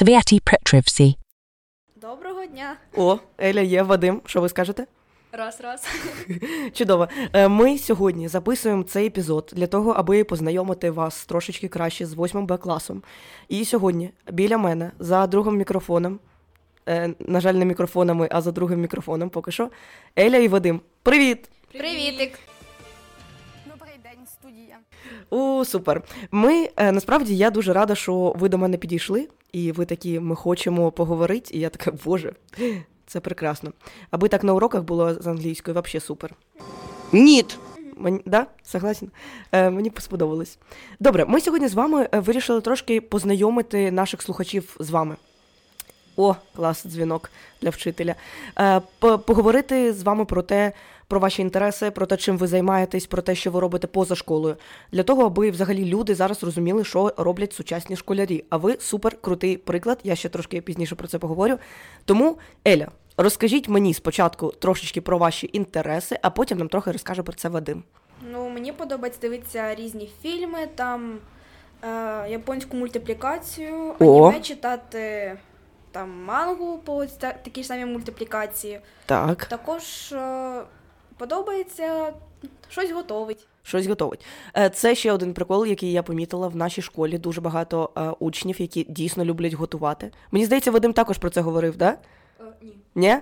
Sviati Petrivsi. Доброго дня. О, Еля є, Вадим, що ви скажете? Раз, раз. Чудово. Е, Ми сьогодні записуємо цей епізод для того, аби познайомити вас трошечки краще з 8 Б класом. І сьогодні біля мене за другим мікрофоном, е, на жаль, не мікрофонами, а за другим мікрофоном поки що, Еля і Вадим. Привіт! Привітик. Добрий день, студія. О, супер. Ми е, насправді я дуже рада, що ви до мене підійшли, і ви такі, ми хочемо поговорити. І я така, боже, це прекрасно. Аби так на уроках було з англійською, взагалі супер. Ніт. Мені, да, согласен. Е, мені сподобалось. Добре, ми сьогодні з вами е, вирішили трошки познайомити наших слухачів з вами. О, клас, дзвінок для вчителя. Е, поговорити з вами про те, про ваші інтереси, про те, чим ви займаєтесь, про те, що ви робите поза школою, для того, аби взагалі люди зараз розуміли, що роблять сучасні школярі. А ви супер крутий приклад. Я ще трошки пізніше про це поговорю. Тому, Еля, розкажіть мені спочатку трошечки про ваші інтереси, а потім нам трохи розкаже про це Вадим. Ну, мені подобається дивитися різні фільми, там е, японську мультиплікацію, О. аніме читати там мангу по та- такій ж самій мультиплікації. Так, Також е, подобається щось готовить. щось готовить. Е, Це ще один прикол, який я помітила в нашій школі. Дуже багато е, учнів, які дійсно люблять готувати. Мені здається, Вадим також про це говорив, так? Да? ні. Ні?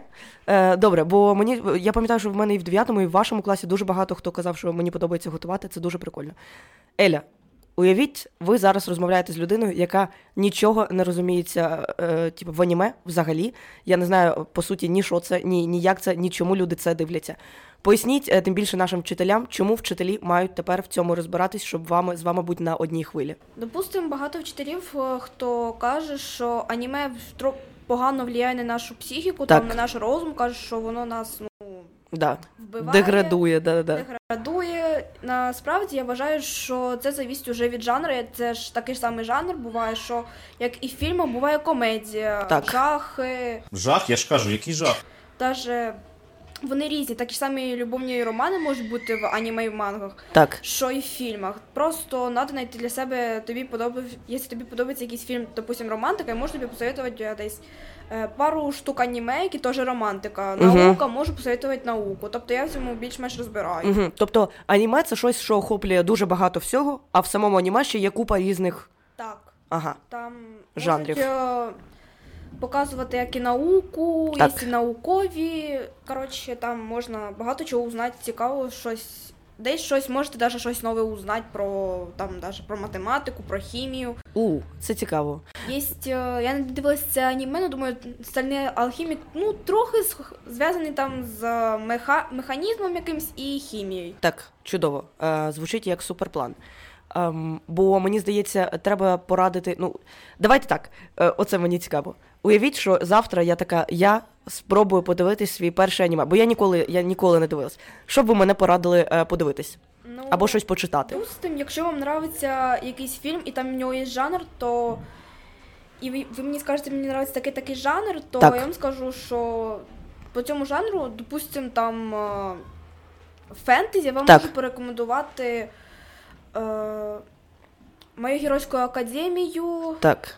Е, добре, бо мені я пам'ятаю, що в мене і в 9 і в вашому класі дуже багато хто казав, що мені подобається готувати. Це дуже прикольно. Еля, уявіть, ви зараз розмовляєте з людиною, яка нічого не розуміється, е, типу, в аніме взагалі. Я не знаю по суті ні що це, ні, ні як це, ні чому люди це дивляться. Поясніть е, тим більше нашим вчителям, чому вчителі мають тепер в цьому розбиратись, щоб вами з вами бути на одній хвилі. Допустимо, багато вчителів, е, хто каже, що аніме погано впливає на нашу психіку, Так. там на наш розум, каже, що воно нас ну, Да. вбиває. Деградує, да, да. деградує. Насправді я вважаю, що це завість уже від жанру. Це ж такий ж самий жанр буває, що як і в фільмах буває комедія, Так. жахи, Жах, я ж кажу, який жах. даже вони різні, такі ж самі любовні романи можуть бути в аніме і в мангах, Так. що і в фільмах. Просто треба знайти для себе тобі подобається, якщо тобі подобається якийсь фільм, допустим, романтика, я можу тобі посоветувати е, десь. е, Пару штук аніме, які теж романтика. Наука можу посоветувати науку. Тобто я в цьому більш-менш розбираю. Угу. Тобто аніме це щось, що охоплює дуже багато всього, а в самому аніме ще є купа різних. Так. Ага. Там Жанрів. можуть е, показувати як і науку, Так. і наукові. Коротше, там можна багато чого узнати, цікаво, щось. Десь щось можете навіть щось нове узнати про там даже про математику, про хімію. У, це цікаво. Єсть, е, я не дивилася це аніме, але думаю, стальний алхімік ну трохи сх- зв'язаний там з меха... механізмом якимсь і хімією. Так, чудово. Е, звучить як суперплан. Ем, бо мені здається, треба порадити. Ну, давайте так. Е, оце мені цікаво. Уявіть, що завтра я така, я спробую подивитись свій перший аніме, бо я ніколи, я ніколи не дивилась. Що б ви мене порадили е, подивитись? Ну, Або щось почитати. Допустим, якщо вам подобається якийсь фільм і там в нього є жанр, то і ви, ви мені скажете, мені подобається такий такий жанр, то Так. я вам скажу, що по цьому жанру, допустим, там е, фентезі, я вам Так. можу порекомендувати е, мою геройську академію. Так.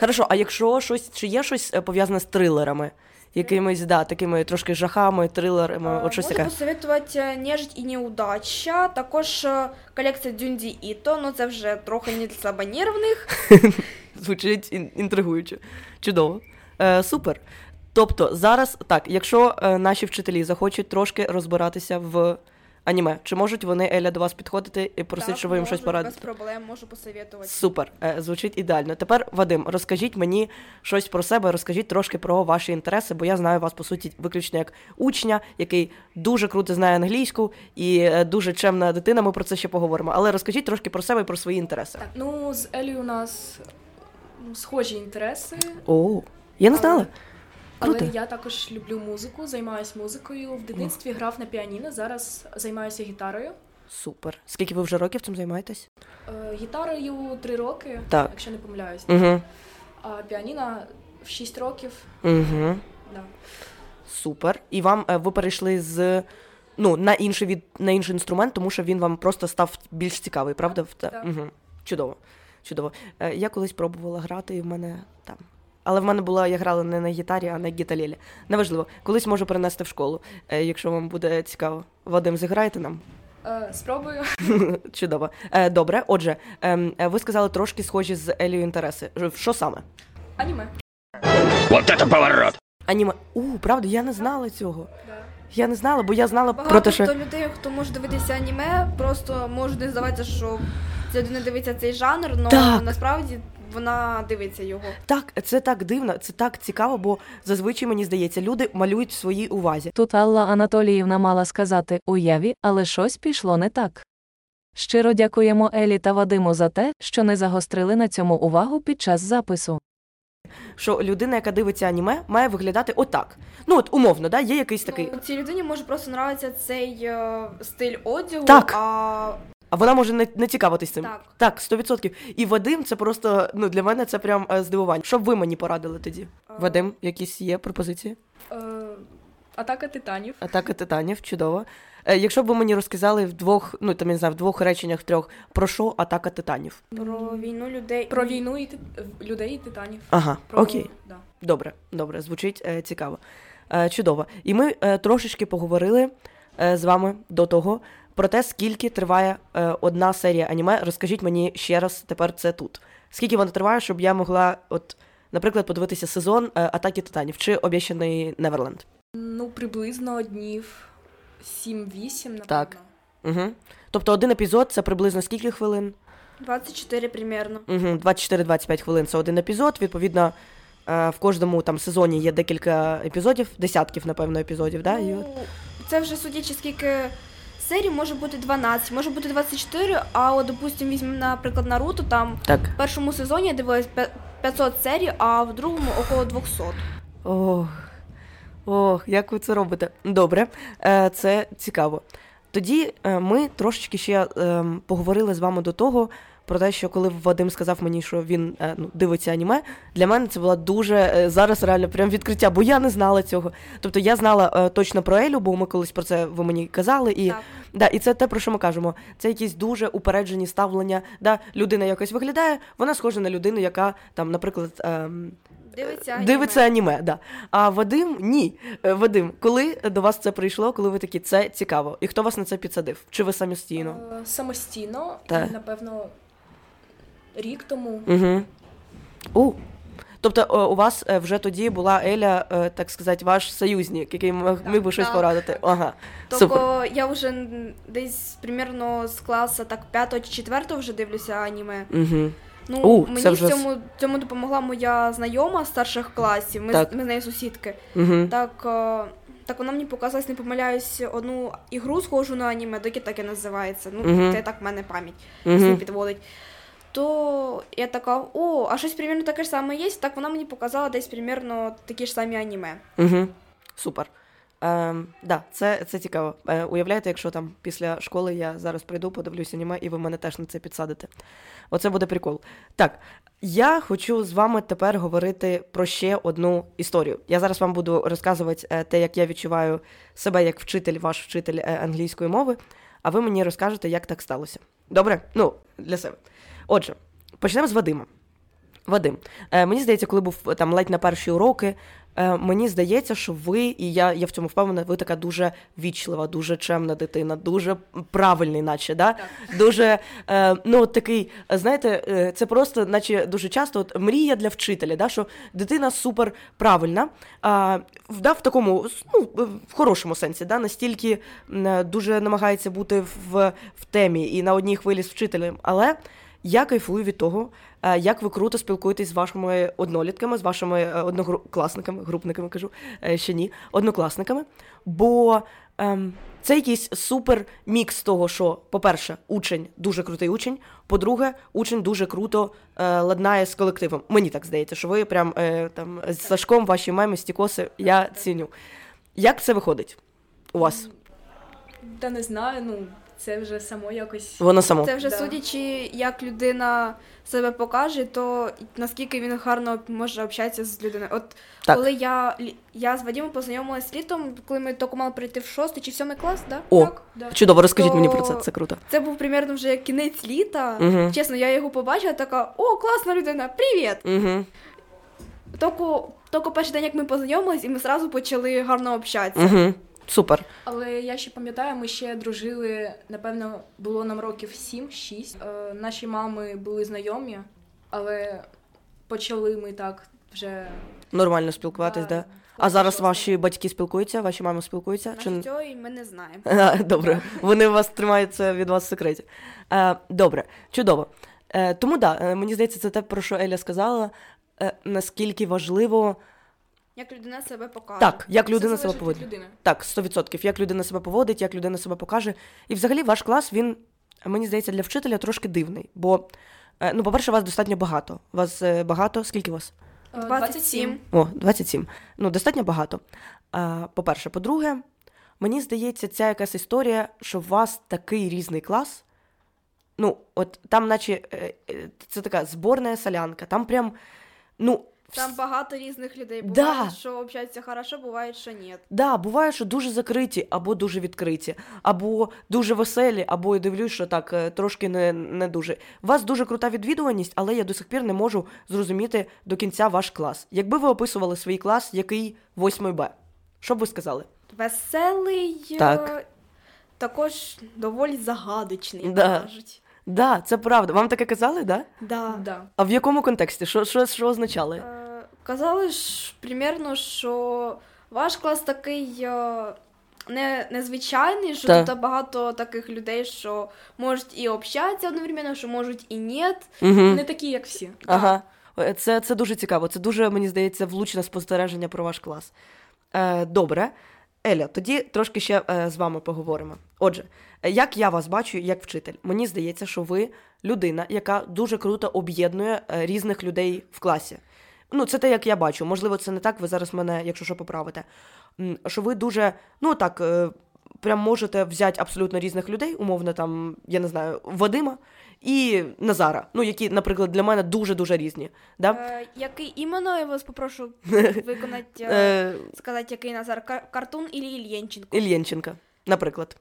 Хорошо, а якщо щось, чи є щось е, пов'язане з трилерами? Якимись, да, такими трошки жахами, трилерами, Е, от щось Можу посоветувати «Нежить і неудача, також е, колекція Дюнді Іто, ну це вже трохи не для слабонервних. Звучить ін- інтригуюче. Чудово. Е, супер. Тобто, зараз так, якщо е, наші вчителі захочуть трошки розбиратися в аніме, чи можуть вони Еля до вас підходити і просити, Так, щоб ви їм щось порадити? Без проблем можу посоветувати. Супер, е, звучить ідеально. Тепер, Вадим, розкажіть мені щось про себе, розкажіть трошки про ваші інтереси, бо я знаю вас по суті виключно як учня, який дуже круто знає англійську і е, дуже чемна дитина. Ми про це ще поговоримо. Але розкажіть трошки про себе і про свої інтереси. Так, ну з Елі у нас ну, схожі інтереси, О, я не знала. але Круто. я також люблю музику, займаюся музикою. В дитинстві грав на піаніно, зараз займаюся гітарою. Супер. Скільки ви вже років цим займаєтесь? Е, гітарою три роки, Так. якщо не помиляюсь. Угу. А піаніно в 6 років. Угу. Да. Супер. І вам е, ви перейшли з ну, на інший від на інший інструмент, тому що він вам просто став більш цікавий, правда? Так. Угу. Чудово. Чудово. Е, Я колись пробувала грати, і в мене там Але в мене була, я грала не на гітарі, а на гіталілі. Неважливо. Колись можу перенести в школу, е, якщо вам буде цікаво. Вадим, зіграєте нам? Е, спробую. Чудово. Е, добре, отже, ем, е, ви сказали трошки схожі з Елією інтереси. Що саме? Аніме. Вот это поворот! Аніме. У, правда, я не знала цього. Да. Я не знала, бо я знала Багато про те, що. хто людей, хто може дивитися аніме, просто може не здаватися, що ця людина дивиться цей жанр, але Так. насправді вона дивиться його. Так, це так дивно, це так цікаво, бо зазвичай мені здається, люди малюють в своїй увазі. Тут Алла Анатоліївна мала сказати уяві, але щось пішло не так. Щиро дякуємо Елі та Вадиму за те, що не загострили на цьому увагу під час запису. Що людина, яка дивиться аніме, має виглядати отак. Ну от умовно, да, є якийсь такий. Ну, цій людині може просто нравитися цей е, стиль одягу, Так. а А вона може не, не цікавитись цим. Так. Так, 100%. І Вадим, це просто ну для мене це прям е, здивування. Що б ви мені порадили тоді? Е. Вадим, якісь є пропозиції? Е, Атака титанів. Атака титанів, чудово. Е, якщо б ви мені розказали в двох, ну там я не знаю, в двох реченнях в трьох, про що атака титанів? про війну людей. Про війну і ти- людей і титанів. Ага, Про... окей. Да. Добре, добре, звучить е, цікаво. Е, чудово. І ми е, трошечки поговорили е, з вами до того про те, скільки триває е, одна серія аніме. Розкажіть мені ще раз тепер це тут. Скільки вона триває, щоб я могла, от, наприклад, подивитися сезон е, Атаки Титанів чи Обіщаний Неверленд. Ну, приблизно днів 7-8, напевно. Так. Угу. Тобто один епізод це приблизно скільки хвилин? 24 примерно. Угу. 24-25 хвилин це один епізод. Відповідно, е, в кожному там сезоні є декілька епізодів, десятків, напевно, епізодів, да? І от... Ну, це вже судячи, скільки серій може бути 12, може бути 24, а от, допустим, візьмемо, наприклад, Наруто, там Так. в першому сезоні я дивилась пе- 500 серій, а в другому около 200. Ох, ох, як ви це робите? Добре, е, це цікаво. Тоді е, ми трошечки ще е, поговорили з вами до того про те, що коли Вадим сказав мені, що він е, ну, дивиться аніме, для мене це була дуже е, зараз реально прям відкриття, бо я не знала цього. Тобто я знала е, точно про Елю, бо ми колись про це ви мені казали, і Так. Да, і це те, про що ми кажемо. Це якісь дуже упереджені ставлення. Да, людина якось виглядає, вона схожа на людину, яка там, наприклад, ем, Дивиться аніме. дивиться аніме. Да. А Вадим ні. Вадим, коли до вас це прийшло, коли ви такі, це цікаво? І хто вас на це підсадив? Чи ви самостійно? Самостійно, Так. і, напевно, рік тому. Угу. У. Тобто е, у вас е, вже тоді була Еля, е, так сказати, ваш союзник, який міг, міг би щось так, порадити. так. Ага. Тобто Супер. я вже десь примерно з класу так 5 чи 4 вже дивлюся аніме. Угу. Ну, У, мені це вже цьому, цьому допомогла моя знайома з старших класів. Ми, Так. ми з нею сусідки. Угу. Так, так вона мені показалась, не помиляюсь, одну ігру схожу на аніме, доки так і називається. Ну, Мгм. це так в мене пам'ять Угу. угу. підводить. То я така, о, а щось примерно таке ж саме є. Так вона мені показала десь примерно такі ж самі аніме. Угу. Супер. Ем, да, це, це цікаво. Е, уявляєте, якщо там після школи я зараз прийду, подивлюся аніме, і ви мене теж на це підсадите. Оце буде прикол. Так, я хочу з вами тепер говорити про ще одну історію. Я зараз вам буду розказувати е, те, як я відчуваю себе як вчитель, ваш вчитель е, англійської мови, а ви мені розкажете, як так сталося. Добре? Ну, для себе. Отже, почнемо з Вадима. Вадим, е, мені здається, коли був е, там ледь на перші уроки, е, мені здається, що ви, і я, я в цьому впевнена, ви така дуже вічлива, дуже чемна дитина, дуже правильний, наче, да? дуже е, ну, от такий, знаєте, е, це просто, наче дуже часто от, мрія для вчителя, да, що дитина супер правильна, а, да, в такому ну, в хорошому сенсі, да, настільки е, дуже намагається бути в, в темі і на одній хвилі з вчителем. Але я кайфую від того, е, як ви круто спілкуєтесь з вашими однолітками, з вашими е, однокласниками, групниками кажу, е, ще ні, однокласниками. Бо ем, це якийсь супер мікс того, що, по-перше, учень дуже крутий учень. По-друге, учень дуже круто е, ладнає з колективом. Мені так здається, що ви прям е, там з Сашком, ваші меми, стікоси, я ціню. Як це виходить у вас? Та не знаю, ну, це вже само якось. Воно само. Це вже Да. судячи, як людина себе покаже, то наскільки він гарно може общатися з людиною. От Так. коли я, я з Вадимом познайомилась літом, коли ми тільки мали прийти в шостий чи в сьомий клас, да? О, Так, да. чудово, розкажіть мені про це, це круто. Це був примерно вже кінець літа. Мгм. Чесно, я його побачила, така, о, класна людина, привіт! Угу. тільки, тільки перший день, як ми познайомились, і ми одразу почали гарно общатися. Угу. Супер. Але я ще пам'ятаю, ми ще дружили, напевно, було нам років 7-6. Е, наші мами були знайомі, але почали ми так вже. Нормально спілкуватись, да? Да. А зараз ваші батьки спілкуються, ваші мами спілкуються? На Чи... що і ми не знаємо. А, Добре, вони вас тримаються від вас в секреті. Е, добре, чудово. Е, тому да, е, мені здається, це те, про що Еля сказала. Е, наскільки важливо Як людина себе покаже. так, як людина себе залежить поводить. людини. Так, 100%. Як людина себе поводить, як людина себе покаже. І взагалі ваш клас, він, мені здається, для вчителя трошки дивний. Бо, е, ну, по-перше, вас достатньо багато. Вас е, багато, скільки вас? Е, 27. О, 27. Ну, достатньо багато. А, по-перше, по-друге, мені здається, ця якась історія, що у вас такий різний клас. Ну, от там, наче, е, е, це така зборна солянка, там прям, ну, Там багато різних людей. Да. Буває, що общаються хорошо, буває, що ні. Да, буває, що дуже закриті, або дуже відкриті, або дуже веселі, або я дивлюсь, що так е, трошки не, не дуже. У вас дуже крута відвідуваність, але я до сих пір не можу зрозуміти до кінця ваш клас. Якби ви описували свій клас, який 8 Б, що б ви сказали? Веселий, Так. е, також доволі загадочний, як Да. кажуть. Да, це правда. Вам таке казали, да? Да. Да. А в якому контексті? Що, що, що означали? Казали ж примірно, що ваш клас такий е, не, незвичайний, що Так. тут багато таких людей, що можуть і общатися одновременно, що можуть і ні. Угу. Не такі, як всі. Ага. Е, Це, це дуже цікаво. Це дуже, мені здається, влучне спостереження про ваш клас. Е, добре. Еля, тоді трошки ще е, з вами поговоримо. Отже, як я вас бачу як вчитель, мені здається, що ви людина, яка дуже круто об'єднує е, різних людей в класі. Ну, це те, як я бачу. Можливо, це не так, ви зараз мене, якщо що, поправите. Що ви дуже, ну так, е, прям можете взяти абсолютно різних людей, умовно, там, я не знаю, Вадима і Назара, ну, які, наприклад, для мене дуже-дуже різні. Да? Е, який іменно я вас попрошу виконати, е, Е, сказати, який Назар, Кар- Картун і Ільєнченко? Ільєнченка, наприклад.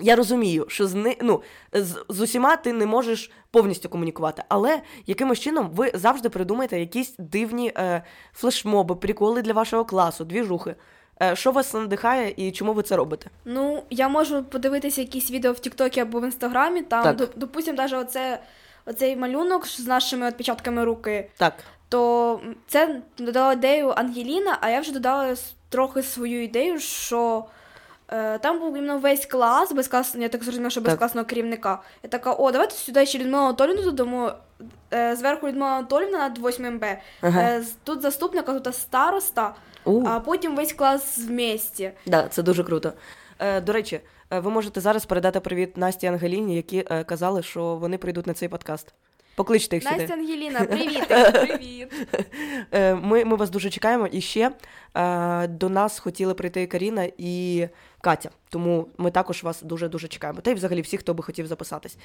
Я розумію, що з, ни... ну, з, з усіма ти не можеш повністю комунікувати, але якимось чином ви завжди придумаєте якісь дивні е, флешмоби, приколи для вашого класу, двіжухи. Е, що вас надихає і чому ви це робите? Ну, я можу подивитися якісь відео в Тіктокі або в Інстаграмі. Там, Так. доп- допустим, навіть оце, оцей малюнок з нашими відпечатками руки, Так. то це додала ідею Ангеліна, а я вже додала трохи свою ідею, що там був іменно весь клас, без клас, я так зрозуміла, що без Так. класного керівника. Я така, о, давайте сюди ще Людмилу Анатолівну додамо. Е, зверху Людмила Анатолівна над 8 Б. Ага. Е, тут заступник, а тут староста, У, а потім весь клас вместе. да, це дуже круто. Е, до речі, е, ви можете зараз передати привіт Насті Ангеліні, які е, казали, що вони прийдуть на цей подкаст. Покличте їх сюди. Настя Ангеліна, привіт! Привіт! Е, Ми, ми вас дуже чекаємо. І ще е, до нас хотіли прийти Каріна і Катя. Тому ми також вас дуже дуже чекаємо. Та й взагалі всі, хто би хотів записатись.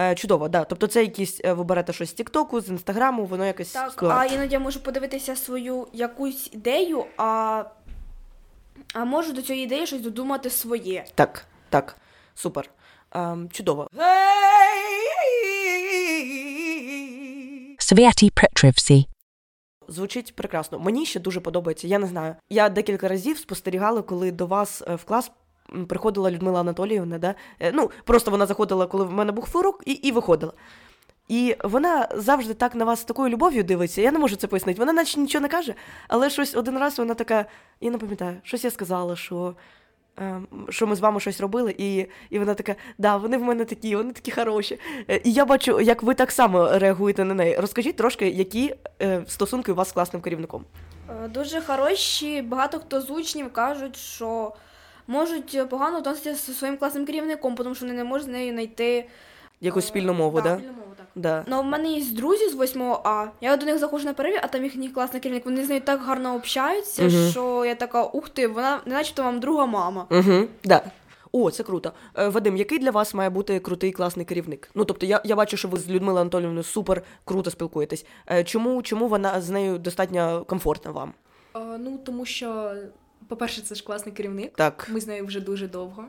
Е, чудово, да. Тобто, це якісь е, ви берете щось з Тіктоку, з інстаграму, воно якось Так, спливає. а іноді я можу подивитися свою якусь ідею, а, а можу до цієї ідеї щось додумати своє. Так, так, супер. Ем, чудово. Sviati Petrivsi. Звучить прекрасно. Мені ще дуже подобається. Я не знаю. Я декілька разів спостерігала, коли до вас е, в клас приходила Людмила Анатоліївна. Да? Е, Ну, просто вона заходила, коли в мене був фурок, і, і виходила. І вона завжди так на вас з такою любов'ю дивиться. Я не можу це пояснити. Вона наче нічого не каже, але щось один раз вона така, я не пам'ятаю, щось я сказала, що. Ем, Що ми з вами щось робили, і, і вона така, да, вони в мене такі, вони такі хороші. Е, І я бачу, як ви так само реагуєте на неї. Розкажіть трошки, які е, стосунки у вас з класним керівником. Е, Дуже хороші, багато хто з учнів кажуть, що можуть погано відноситися зі своїм класним керівником, тому що вони не можуть з нею знайти. Якусь спільну мову, да, да? Спільну мову, так. Да. Ну, в мене є друзі з 8 А. Я до них заходжу на перерві, а там їхній класний керівник. Вони з нею так гарно общаються, Мгм. що я така, ух ти, вона не начебто вам друга мама. Угу, да. О, це круто. Е, Вадим, який для вас має бути крутий класний керівник? Ну, тобто, я, я бачу, що ви з Людмилою Анатоліївною супер круто спілкуєтесь. Е, Чому, чому вона з нею достатньо комфортна вам? Е, ну, тому що, по-перше, це ж класний керівник. Так. Ми з нею вже дуже довго.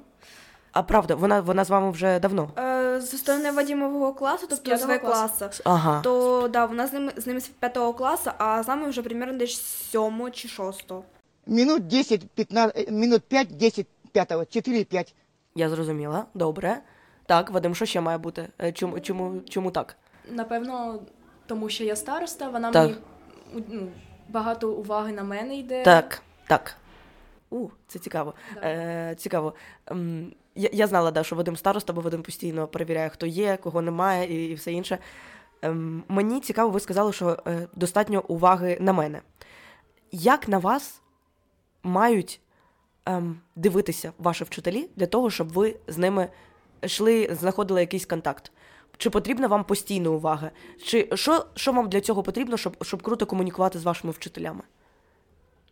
А правда, вона, вона з вами вже давно. Е, Зі сторони Вадімового класу, тобто п'ятого з В класу. класу, Ага. то да, вона з ними з ними з п'ятого класу, а з нами вже примерно десь сьомого чи шостого. Минут 10, 15, э, минут 5, 10, пятого, 4, 5. Я зрозуміла. Добре. Так, Вадим, що ще має бути? Е, Чому, чому, чому так? Напевно, тому що я староста, вона Так. мені ну, багато уваги на мене йде. Так, так. У, це цікаво. Да. Е, цікаво. Я, я знала, да, що Вадим староста, бо Вадим постійно перевіряє, хто є, кого немає і, і все інше. Ем, мені цікаво, ви сказали, що е, достатньо уваги на мене. Як на вас мають ем, дивитися ваші вчителі для того, щоб ви з ними йшли, знаходили якийсь контакт? Чи потрібна вам постійна увага? Чи що, що вам для цього потрібно, щоб, щоб круто комунікувати з вашими вчителями?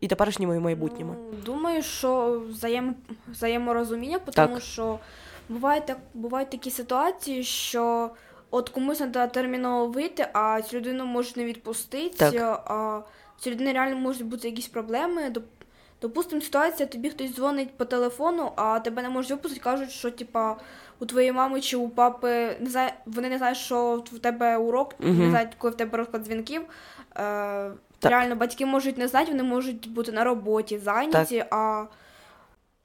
І теперішніми, і майбутніми. Ну, думаю, що взаєм... взаєморозуміння, тому Так. що буває так, бувають такі ситуації, що от комусь треба терміново вийти, а цю людину можуть не відпустити, Так. а цю людини реально можуть бути якісь проблеми. Доп- Допустим, ситуація, тобі хтось дзвонить по телефону, а тебе не можуть випустити, кажуть, що типа у твоєї мами чи у папи не знає, вони не знають, що в тебе урок, Мгм. не знають, коли в тебе розклад дзвінків. Е, Реально, батьки можуть не знати, вони можуть бути на роботі, зайняті, а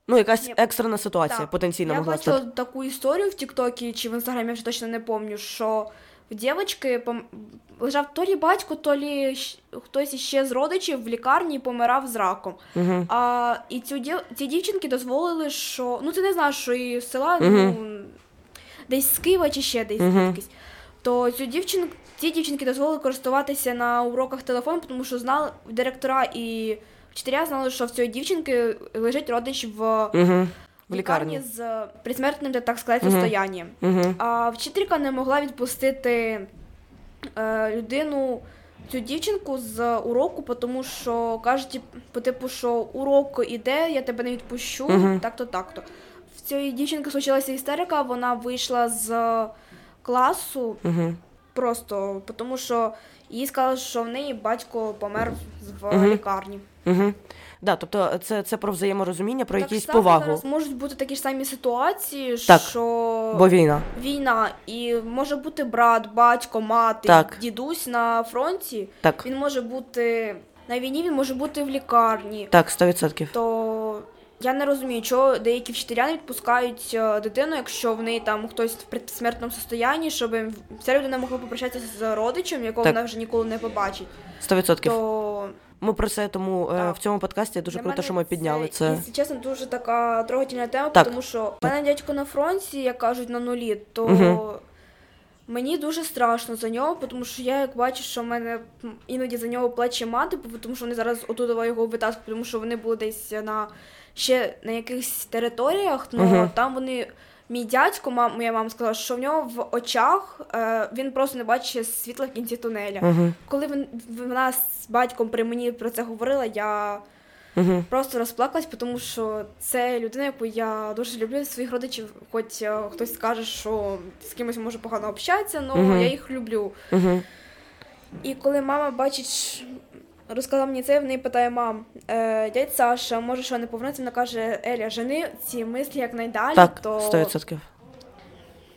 Ну, якась Ні. екстрена ситуація Так. потенційно я могла бачила стати. таку історію в Тіктокі чи в інстаграмі, я вже точно не пам'ятаю, що в дівчинки пом... лежав то лі батько, то лі щ- хтось іще з родичів в лікарні і помирав з раком. Угу. А і цю дів... ці дівчинки дозволили, що ну ти не знаєш, що і з села Мгм. ну, десь з Києва чи ще десь Мгм. звідкись. То цю дівчин... ці дівчинки дозволили користуватися на уроках телефоном, тому що знали директора і вчителя знали, що в цієї дівчинки лежить родич в Угу. в лікарні. з предсмертним, так сказати, Мгм. состоянням. Угу. А вчителька не могла відпустити е, людину, цю дівчинку з уроку, тому що кажуть, по типу, що урок іде, я тебе не відпущу, Мгм. так-то, так-то. В цієї дівчинки случилася істерика, вона вийшла з класу Угу. просто, тому що їй сказали, що в неї батько помер в Мгм. лікарні. Угу. Да, тобто це, це про взаєморозуміння, про Так якусь само повагу. зараз можуть бути такі ж самі ситуації, Так, що Бо війна. війна, і може бути брат, батько, мати, Так. дідусь на фронті. Так, Він може бути на війні, він може бути в лікарні. так, 100%. То я не розумію, чого деякі вчителя не відпускають е, дитину, якщо в неї там хтось в предсмертному состоянні, щоб ця людина могла попрощатися з родичем, якого Так. вона вже ніколи не побачить. 100%. То Ми про це тому е, Так. в цьому подкасті дуже Для круто, що ми підняли це. Якщо чесно, дуже така трогательна тема, Так. тому що в мене дядько на фронті, як кажуть, на нулі, то Мгм. Мені дуже страшно за нього, тому що я як бачу, що в мене іноді за нього плаче мати, тому що вони зараз отуда його витаскують, тому що вони були десь на ще на якихось територіях, але Мгм. там вони. Мій дядько, мам, моя мама сказала, що в нього в очах е, він просто не бачить світла в кінці тунеля. Угу. Коли він, вона з батьком при мені про це говорила, я Угу. просто розплакалась, тому що це людина, яку я дуже люблю своїх родичів. Хоч е, хтось скаже, що з кимось може погано общатися, але Мгм. я їх люблю. Угу. І коли мама бачить, розказала мені це, в неї питає мам, е, дядь Саша, може, що не повернеться? Вона каже, Еля, жени ці мислі якнайдалі, Так, то 100%.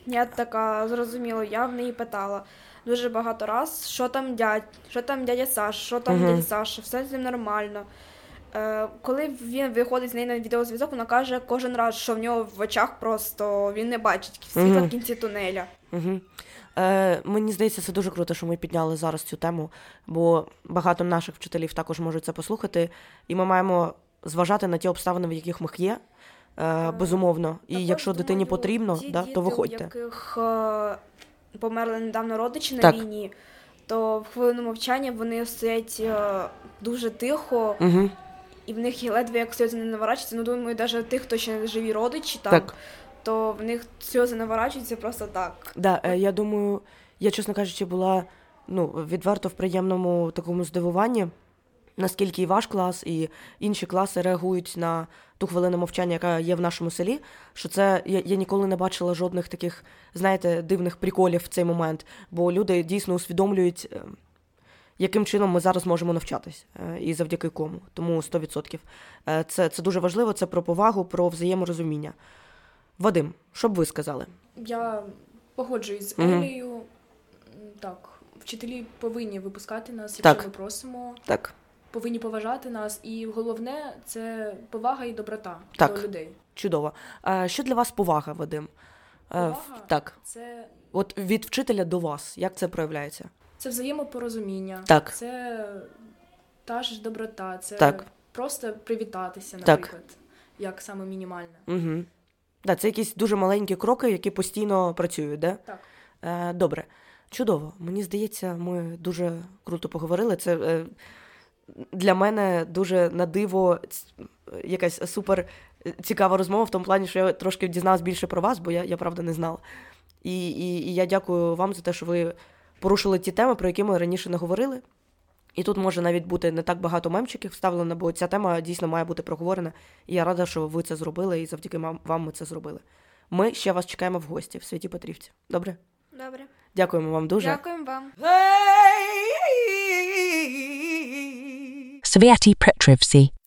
я така зрозуміла, я в неї питала. Дуже багато раз, що там дядь, що там дядя Саш, що там Мгм. дядя Саша, все з ним нормально. Е, коли він виходить з нею на відеозв'язок, вона каже кожен раз, що в нього в очах просто він не бачить світла в кінці тунеля. Угу. Е, мені здається, це дуже круто, що ми підняли зараз цю тему, бо багато наших вчителів також можуть це послухати, і ми маємо зважати на ті обставини, в яких ми є, е, безумовно. І Також, якщо дитині потрібно, ті да, діти, то виходьте. У яких е, померли недавно родичі на Так. війні, то в хвилину мовчання вони стоять е, дуже тихо, Угу. І в них ледве як сльози не наворачуються. Ну, думаю, навіть тих, хто ще не живі родичі там, Так. то в них сльози наворачуються просто так. Да, е, я думаю, я, чесно кажучи, була ну, відверто в приємному такому здивуванні, наскільки і ваш клас, і інші класи реагують на ту хвилину мовчання, яка є в нашому селі. Що це я, я ніколи не бачила жодних таких, знаєте, дивних приколів в цей момент, бо люди дійсно усвідомлюють. Яким чином ми зараз можемо навчатись е, і завдяки кому. Тому 100%. Е, Це, це дуже важливо, це про повагу, про взаєморозуміння. Вадим, що б ви сказали? Я погоджуюсь з. Елією. М, Так, вчителі повинні випускати нас, якщо Так. ми просимо, Так, повинні поважати нас. І головне це повага і доброта Так. до людей. чудово. Е, що для вас повага, Вадим? Повага? так, Це, от від вчителя до вас, як це проявляється? Це взаємопорозуміння, Так. це та ж доброта, це Так. просто привітатися, Так. наприклад, як саме мінімальне. Угу. Да, це якісь дуже маленькі кроки, які постійно працюють, да? Так. Е, добре, чудово. Мені здається, ми дуже круто поговорили. Це е, для мене дуже на диво якась супер е, цікава розмова в тому плані, що я трошки дізналась більше про вас, бо я, я правда не знала. І, і, і я дякую вам за те, що ви порушили ті теми, про які ми раніше не говорили. І тут може навіть бути не так багато мемчиків вставлено, бо ця тема дійсно має бути проговорена. І я рада, що ви це зробили, і завдяки вам ми це зробили. Ми ще вас чекаємо в гості в Святі Петрівці. Добре? Добре. Дякуємо вам дуже. Дякуємо вам. Sviati Petrivsi.